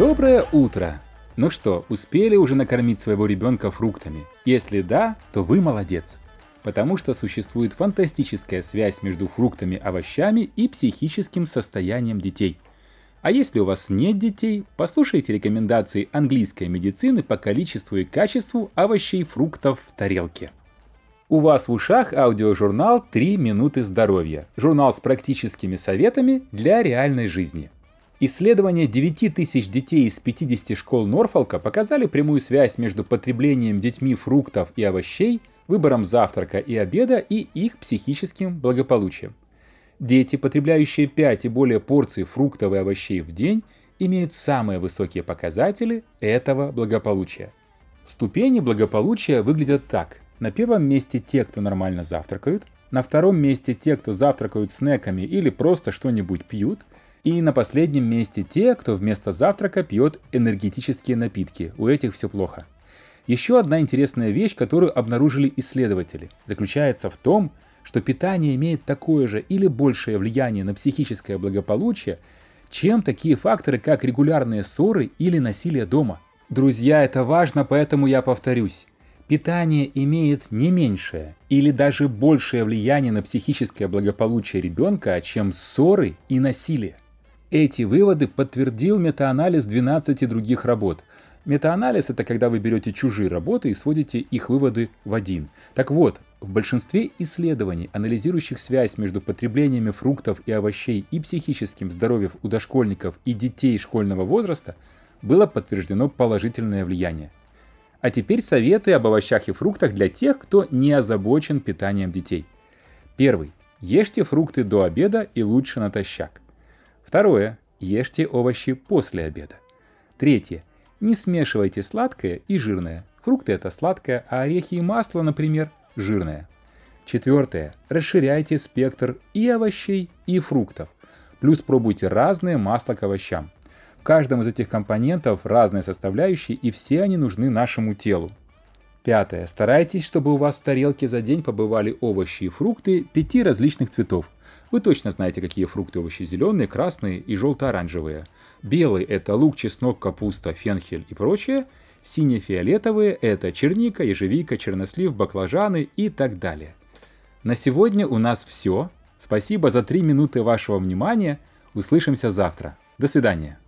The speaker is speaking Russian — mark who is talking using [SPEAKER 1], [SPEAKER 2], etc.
[SPEAKER 1] Доброе утро! Ну что, успели уже накормить своего ребенка фруктами? Если да, то вы молодец. Потому что существует фантастическая связь между фруктами, овощами и психическим состоянием детей. А если у вас нет детей, послушайте рекомендации английской медицины по количеству и качеству овощей и фруктов в тарелке. У вас в ушах аудиожурнал «3 минуты здоровья». Журнал с практическими советами для реальной жизни – Исследования 9 тысяч детей из 50 школ Норфолка показали прямую связь между потреблением детьми фруктов и овощей, выбором завтрака и обеда и их психическим благополучием. Дети, потребляющие 5 и более порций фруктов и овощей в день, имеют самые высокие показатели этого благополучия. Ступени благополучия выглядят так. На первом месте те, кто нормально завтракают, на втором месте те, кто завтракают снеками или просто что-нибудь пьют – и на последнем месте те, кто вместо завтрака пьет энергетические напитки. У этих все плохо. Еще одна интересная вещь, которую обнаружили исследователи, заключается в том, что питание имеет такое же или большее влияние на психическое благополучие, чем такие факторы, как регулярные ссоры или насилие дома. Друзья, это важно, поэтому я повторюсь. Питание имеет не меньшее или даже большее влияние на психическое благополучие ребенка, чем ссоры и насилие. Эти выводы подтвердил метаанализ 12 других работ. Метаанализ – это когда вы берете чужие работы и сводите их выводы в один. Так вот, в большинстве исследований, анализирующих связь между потреблением фруктов и овощей и психическим здоровьем у дошкольников и детей школьного возраста, было подтверждено положительное влияние. А теперь советы об овощах и фруктах для тех, кто не озабочен питанием детей. Первый. Ешьте фрукты до обеда и лучше натощак. Второе. Ешьте овощи после обеда. Третье. Не смешивайте сладкое и жирное. Фрукты это сладкое, а орехи и масло, например, жирное. Четвертое. Расширяйте спектр и овощей, и фруктов. Плюс пробуйте разные масла к овощам. В каждом из этих компонентов разные составляющие, и все они нужны нашему телу. Пятое. Старайтесь, чтобы у вас в тарелке за день побывали овощи и фрукты пяти различных цветов – вы точно знаете, какие фрукты и овощи зеленые, красные и желто-оранжевые. Белый – это лук, чеснок, капуста, фенхель и прочее. Сине-фиолетовые – это черника, ежевика, чернослив, баклажаны и так далее. На сегодня у нас все. Спасибо за три минуты вашего внимания. Услышимся завтра. До свидания.